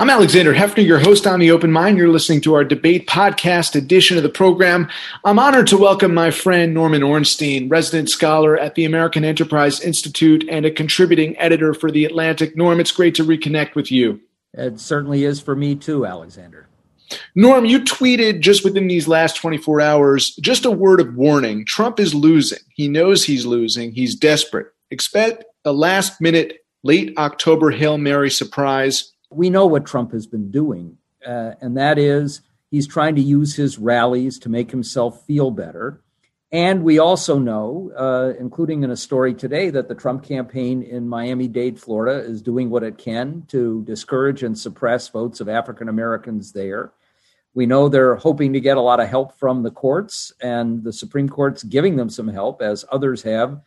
I'm Alexander Heffner, your host on The Open Mind. You're listening to our debate podcast edition of the program. I'm honored to welcome my friend Norman Ornstein, resident scholar at the American Enterprise Institute and a contributing editor for The Atlantic. Norm, it's great to reconnect with you. It certainly is for me too, Alexander. Norm, you tweeted just within these last 24 hours just a word of warning. Trump is losing. He knows he's losing. He's desperate. Expect a last minute, late October Hail Mary surprise we know what Trump has been doing, uh, and that is he's trying to use his rallies to make himself feel better. And we also know, uh, including in a story today, that the Trump campaign in Miami Dade, Florida, is doing what it can to discourage and suppress votes of African Americans there. We know they're hoping to get a lot of help from the courts, and the Supreme Court's giving them some help, as others have.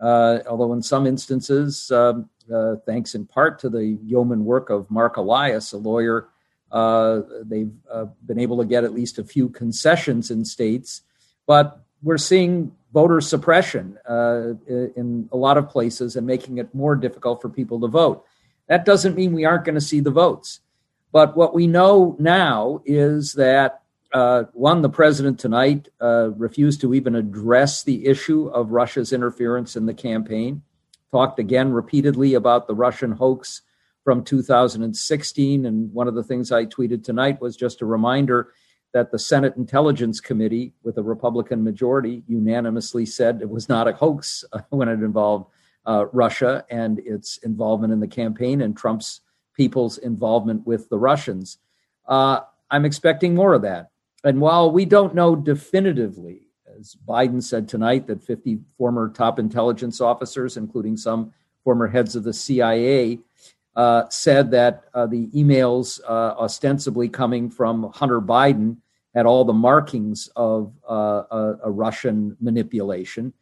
Uh, although in some instances, um, uh, thanks in part to the yeoman work of Mark Elias, a lawyer. Uh, they've uh, been able to get at least a few concessions in states, but we're seeing voter suppression uh, in a lot of places and making it more difficult for people to vote. That doesn't mean we aren't going to see the votes. But what we know now is that uh, one, the president tonight uh, refused to even address the issue of Russia's interference in the campaign talked again repeatedly about the Russian hoax from 2016. And one of the things I tweeted tonight was just a reminder that the Senate Intelligence Committee, with a Republican majority, unanimously said it was not a hoax when it involved uh, Russia and its involvement in the campaign and Trump's people's involvement with the Russians. Uh, I'm expecting more of that. And while we don't know definitively as Biden said tonight, that 50 former top intelligence officers, including some former heads of the CIA, uh, said that uh, the emails uh, ostensibly coming from Hunter Biden had all the markings of uh, a, a, Russian manipulation.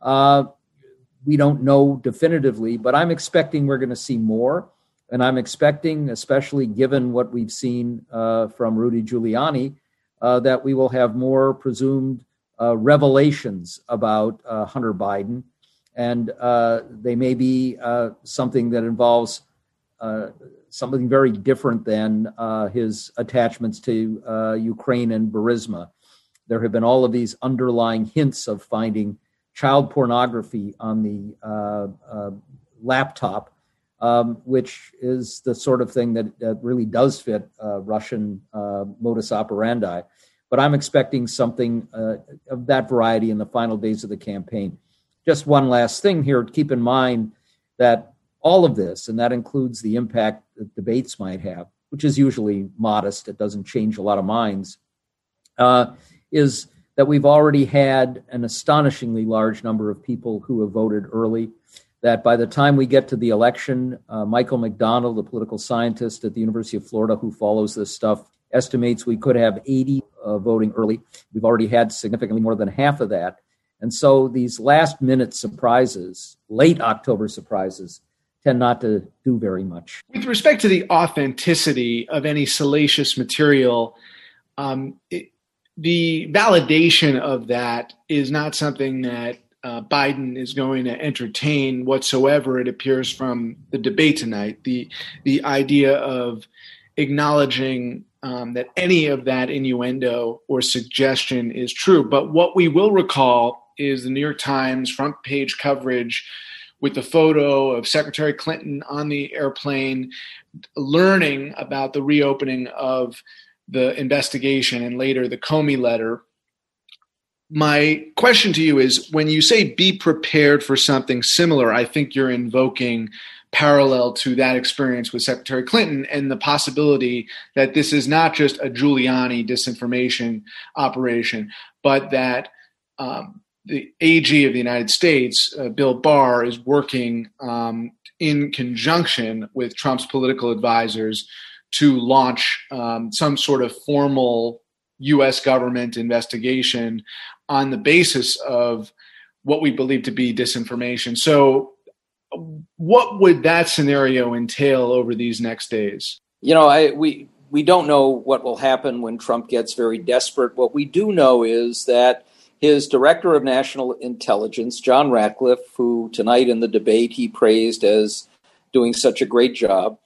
Uh, we don't know definitively, but I'm expecting we're going to see more. And I'm expecting, especially given what we've seen uh, from Rudy Giuliani, that we will have more presumed uh, revelations about uh, Hunter Biden, and uh, they may be uh, something that involves uh, something very different than his attachments to Ukraine and Burisma. There have been all of these underlying hints of finding child pornography on the laptop, um, which is the sort of thing that, that really does fit Russian modus operandi but I'm expecting something uh, of that variety in the final days of the campaign. Just one last thing here keep in mind that all of this, and that includes the impact that debates might have, which is usually modest, it doesn't change a lot of minds, uh, is that we've already had an astonishingly large number of people who have voted early. That by the time we get to the election, uh, Michael McDonald, the political scientist at the University of Florida who follows this stuff, estimates we could have 80 uh, voting early. We've already had significantly more than half of that. And so these last minute surprises, late October surprises, tend not to do very much. With respect to the authenticity of any salacious material, um, it, the validation of that is not something that uh, Biden is going to entertain whatsoever. It appears from the debate tonight. The the idea of acknowledging um, that any of that innuendo or suggestion is true. But what we will recall is the New York Times front page coverage with the photo of Secretary Clinton on the airplane, learning about the reopening of the investigation and later the Comey letter. My question to you is when you say be prepared for something similar, I think you're invoking parallel to that experience with Secretary Clinton and the possibility that this is not just a Giuliani disinformation operation, but that um, the AG of the United States, uh, Bill Barr, is working um, in conjunction with Trump's political advisors to launch um, some sort of formal U.S. government investigation on the basis of what we believe to be disinformation. So what would that scenario entail over these next days? You know, I we we don't know what will happen when Trump gets very desperate. What we do know is that his director of national intelligence, John Ratcliffe, who tonight in the debate he praised as doing such a great job,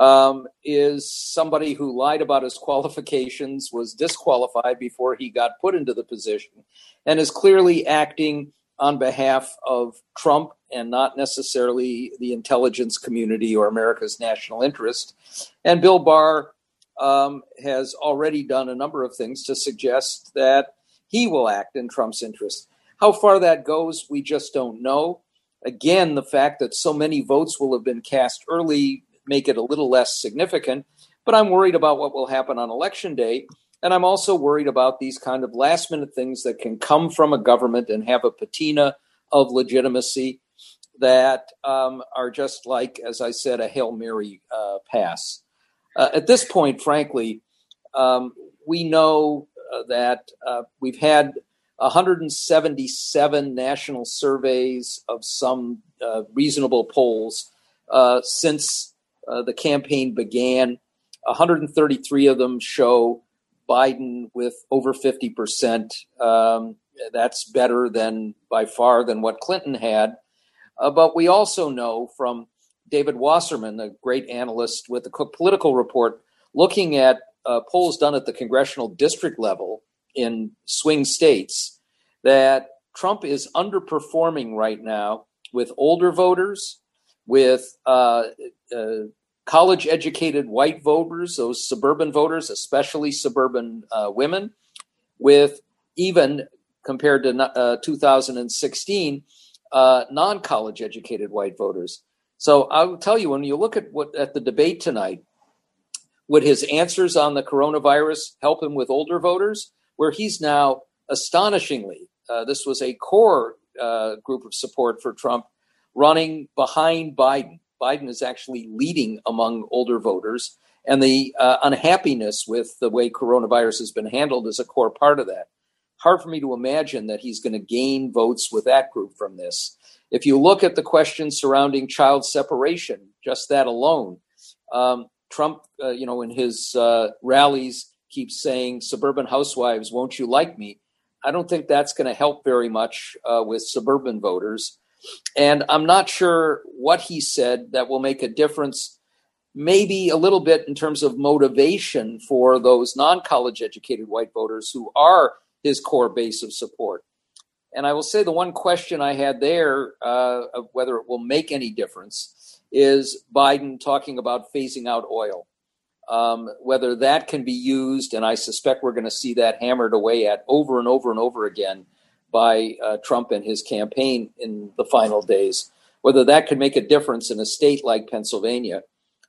um, is somebody who lied about his qualifications, was disqualified before he got put into the position, and is clearly acting on behalf of Trump and not necessarily the intelligence community or America's national interest. And Bill Barr um, has already done a number of things to suggest that he will act in Trump's interest. How far that goes, we just don't know. Again, the fact that so many votes will have been cast early make it a little less significant. But I'm worried about what will happen on election day. And I'm also worried about these kind of last minute things that can come from a government and have a patina of legitimacy that um, are just like, as I said, a Hail Mary uh, pass. Uh, at this point, frankly, um, we know uh, that uh, we've had 177 national surveys of some uh, reasonable polls uh, since the campaign began. 133 of them show Biden with over 50%. Um, that's better than by far than what Clinton had. Uh, but we also know from David Wasserman, a great analyst with the Cook Political Report, looking at uh, polls done at the congressional district level in swing states, that Trump is underperforming right now with older voters, with uh, uh, college educated white voters, those suburban voters, especially suburban uh, women, with even compared to uh, 2016, uh, non college educated white voters. So I will tell you, when you look at what at the debate tonight, would his answers on the coronavirus help him with older voters? Where he's now astonishingly, uh, this was a core uh, group of support for Trump running behind Biden. Biden is actually leading among older voters, and the uh, unhappiness with the way coronavirus has been handled is a core part of that. Hard for me to imagine that he's going to gain votes with that group from this. If you look at the questions surrounding child separation, just that alone, um, Trump, uh, you know, in his uh, rallies keeps saying, "Suburban housewives, won't you like me?" I don't think that's going to help very much uh, with suburban voters. And I'm not sure what he said that will make a difference, maybe a little bit in terms of motivation for those non college educated white voters who are his core base of support. And I will say the one question I had there uh, of whether it will make any difference is Biden talking about phasing out oil. Um, whether that can be used, and I suspect we're going to see that hammered away at over and over and over again by uh, Trump and his campaign in the final days. Whether that could make a difference in a state like Pennsylvania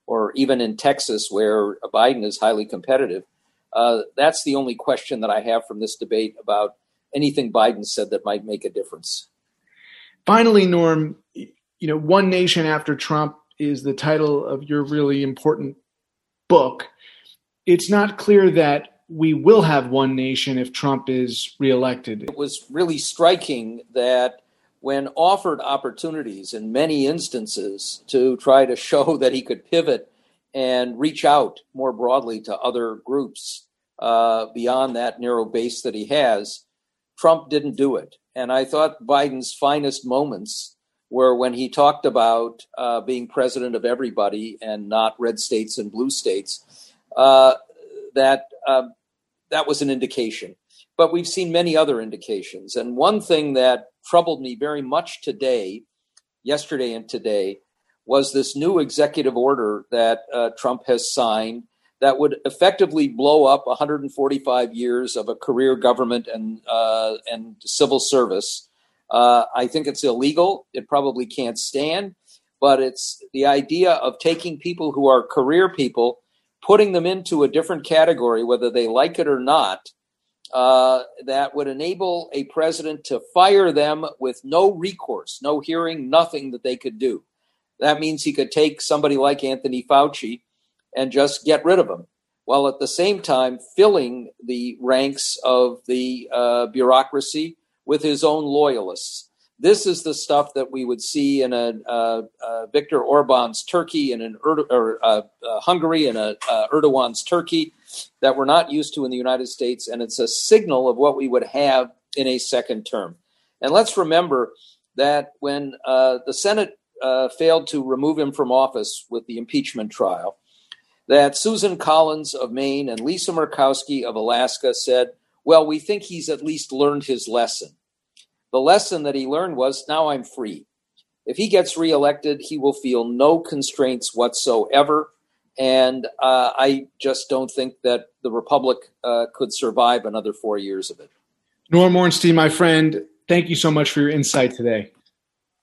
or even in Texas, where Biden is highly competitive, uh, that's the only question that I have from this debate about anything Biden said that might make a difference. Finally, Norm, you know, One Nation After Trump is the title of your really important book. It's not clear that we will have one nation if Trump is reelected. It was really striking that when offered opportunities in many instances to try to show that he could pivot and reach out more broadly to other groups uh, beyond that narrow base that he has, Trump didn't do it. And I thought Biden's finest moments were when he talked about uh, being president of everybody and not red states and blue states. Uh, that uh, that was an indication. But we've seen many other indications. And one thing that troubled me very much today, yesterday and today, was this new executive order that uh, Trump has signed that would effectively blow up 145 years of a career government and uh, and civil service. Uh, I think it's illegal. It probably can't stand. But it's the idea of taking people who are career people putting them into a different category, whether they like it or not, uh, that would enable a president to fire them with no recourse, no hearing, nothing that they could do. That means he could take somebody like Anthony Fauci and just get rid of him, while at the same time filling the ranks of the uh, bureaucracy with his own loyalists. This is the stuff that we would see in a, uh, uh, Viktor Orban's Turkey and an or uh, uh, Hungary and a uh, Erdogan's Turkey that we're not used to in the United States, and it's a signal of what we would have in a second term. And let's remember that when the Senate failed to remove him from office with the impeachment trial, that Susan Collins of Maine and Lisa Murkowski of Alaska said, well, we think he's at least learned his lesson. The lesson that he learned was now I'm free. If he gets reelected, he will feel no constraints whatsoever. And uh, I just don't think that the Republic uh, could survive another four years of it. Norm Ornstein, my friend, thank you so much for your insight today.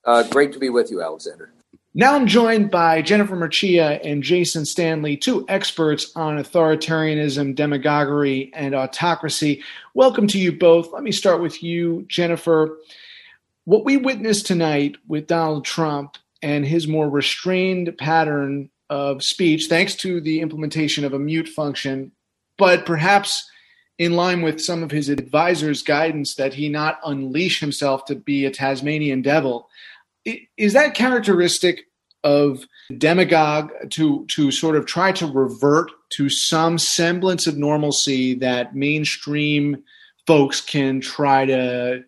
Uh, great to be with you, Alexander. Now I'm joined by Jennifer Mercieca and Jason Stanley, two experts on authoritarianism, demagoguery, and autocracy. Welcome to you both. Let me start with you, Jennifer. What we witnessed tonight with Donald Trump and his more restrained pattern of speech, thanks to the implementation of a mute function, but perhaps in line with some of his advisors' guidance that he not unleash himself to be a Tasmanian devil is that characteristic of demagogue to to sort of try to revert to some semblance of normalcy that mainstream folks can try to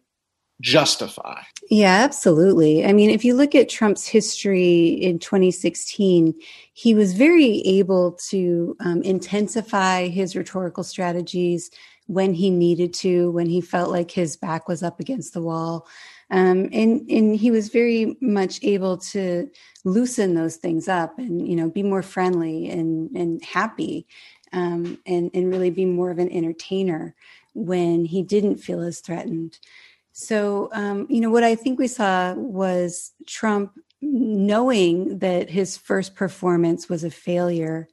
justify. Yeah, absolutely. I mean, if you look at Trump's history in 2016, he was very able to um, intensify his rhetorical strategies when he needed to, when he felt like his back was up against the wall. Um, and and he was very much able to loosen those things up and you know be more friendly and and happy um, and and really be more of an entertainer when he didn't feel as threatened. So um, you know what I think we saw was Trump knowing that his first performance was a failure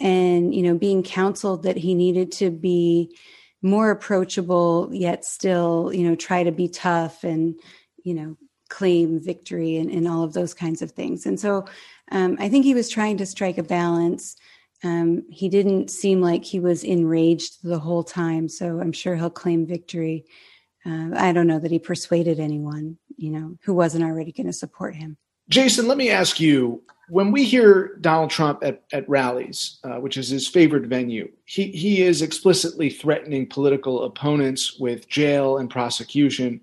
and you know being counseled that he needed to be more approachable yet still you know try to be tough and you know claim victory and, and all of those kinds of things. And so um, i think he was trying to strike a balance. Um, he didn't seem like he was enraged the whole time so i'm sure he'll claim victory. Uh, i don't know that he persuaded anyone you know who wasn't already going to support him jason let me ask you when we hear Donald Trump at, at rallies, uh, which is his favorite venue, he, he is explicitly threatening political opponents with jail and prosecution.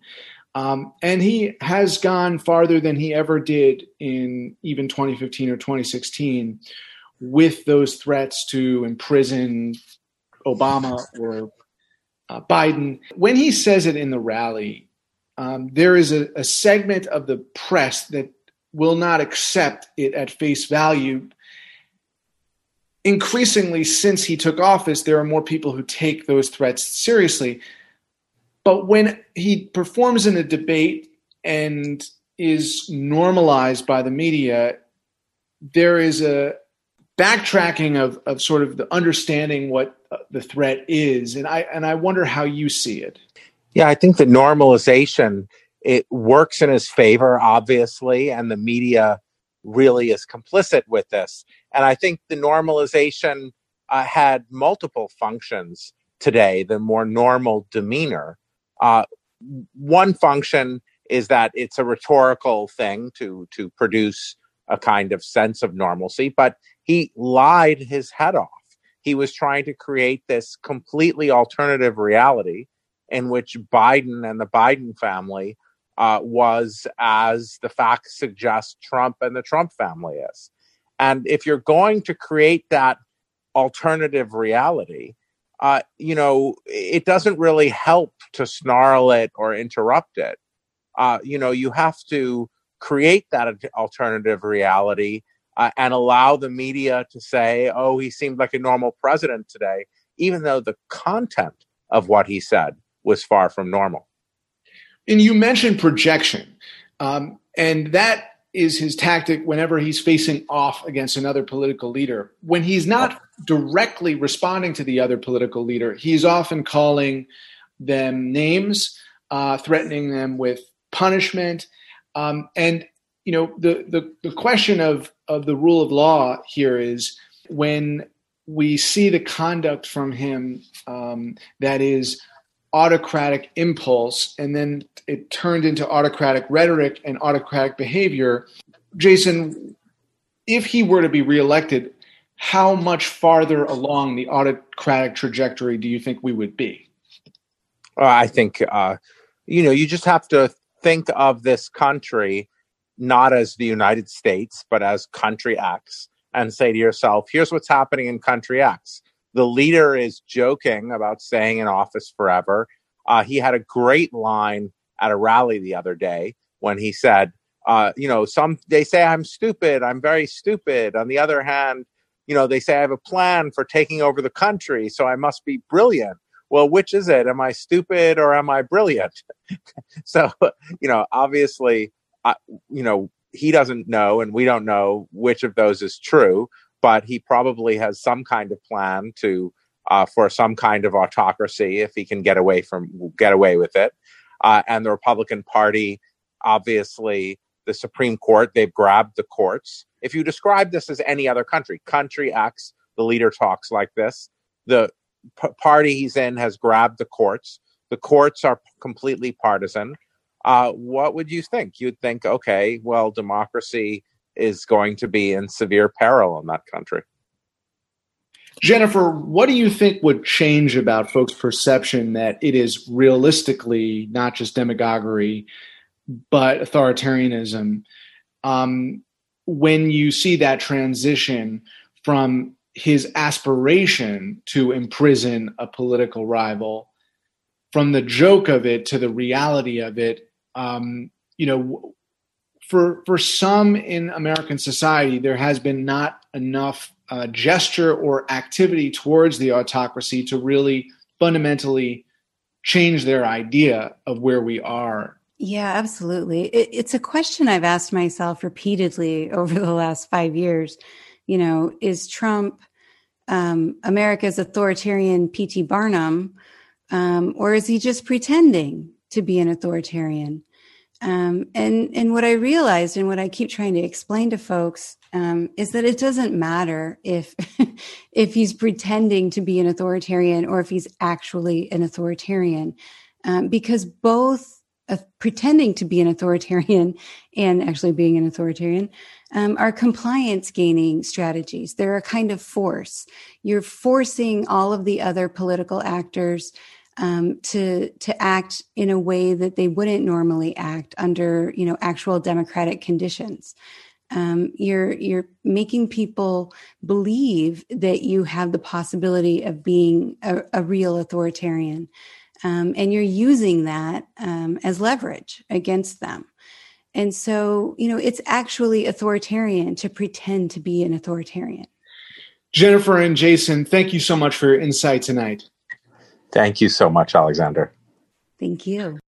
Um, and he has gone farther than he ever did in even 2015 or 2016 with those threats to imprison Obama or uh, Biden. When he says it in the rally, um, there is a, a segment of the press that will not accept it at face value. Increasingly, since he took office, there are more people who take those threats seriously. But when he performs in a debate and is normalized by the media, there is a backtracking of, of sort of the understanding what uh, the threat is. And I, and I wonder how you see it. Yeah, I think the normalization it works in his favor, obviously, and the media really is complicit with this. And I think the normalization uh, had multiple functions today, the more normal demeanor. Uh, one function is that it's a rhetorical thing to to produce a kind of sense of normalcy, but he lied his head off. He was trying to create this completely alternative reality in which Biden and the Biden family uh, was as the facts suggest Trump and the Trump family is. And if you're going to create that alternative reality, uh, you know, it doesn't really help to snarl it or interrupt it. Uh, you know, you have to create that alternative reality uh, and allow the media to say, oh, he seemed like a normal president today, even though the content of what he said was far from normal. And you mentioned projection, um, and that is his tactic whenever he's facing off against another political leader. When he's not directly responding to the other political leader, he's often calling them names, uh, threatening them with punishment, um, and you know the, the the question of of the rule of law here is when we see the conduct from him um, that is autocratic impulse and then it turned into autocratic rhetoric and autocratic behavior. Jason, if he were to be reelected, how much farther along the autocratic trajectory do you think we would be? Uh, I think, uh, you know, you just have to think of this country not as the United States, but as country X, and say to yourself, here's what's happening in country X. The leader is joking about staying in office forever. Uh, he had a great line at a rally the other day when he said, uh, you know, some they say I'm stupid, I'm very stupid. On the other hand, you know, they say I have a plan for taking over the country, so I must be brilliant. Well, which is it? Am I stupid or am I brilliant? so, you know, obviously, uh, you know, he doesn't know and we don't know which of those is true, but he probably has some kind of plan to uh, for some kind of autocracy if he can get away from get away with it. Uh, and the Republican Party, obviously, the Supreme Court, they've grabbed the courts. If you describe this as any other country, country X, the leader talks like this. The p- party he's in has grabbed the courts. The courts are completely partisan. Uh, what would you think? You'd think, okay, well, democracy is going to be in severe peril in that country. Jennifer, what do you think would change about folks' perception that it is realistically not just demagoguery, but authoritarianism? Um, when you see that transition from his aspiration to imprison a political rival, from the joke of it to the reality of it, um, you know, for for some in American society, there has been not enough uh, gesture or activity towards the autocracy to really fundamentally change their idea of where we are. Yeah, absolutely. It, it's a question I've asked myself repeatedly over the last five years. You know, is Trump um, America's authoritarian P.T. Barnum, um, or is he just pretending to be an authoritarian? Um, and and what I realized and what I keep trying to explain to folks um, is that it doesn't matter if if he's pretending to be an authoritarian or if he's actually an authoritarian, um, because both uh, pretending to be an authoritarian and actually being an authoritarian um, are compliance gaining strategies. They're a kind of force. You're forcing all of the other political actors um, to to act in a way that they wouldn't normally act under you know actual democratic conditions. Um, you're you're making people believe that you have the possibility of being a, a real authoritarian, um, and you're using that um, as leverage against them. And so, you know, it's actually authoritarian to pretend to be an authoritarian. Jennifer and Jason, thank you so much for your insight tonight. Thank you so much, Alexander. Thank you.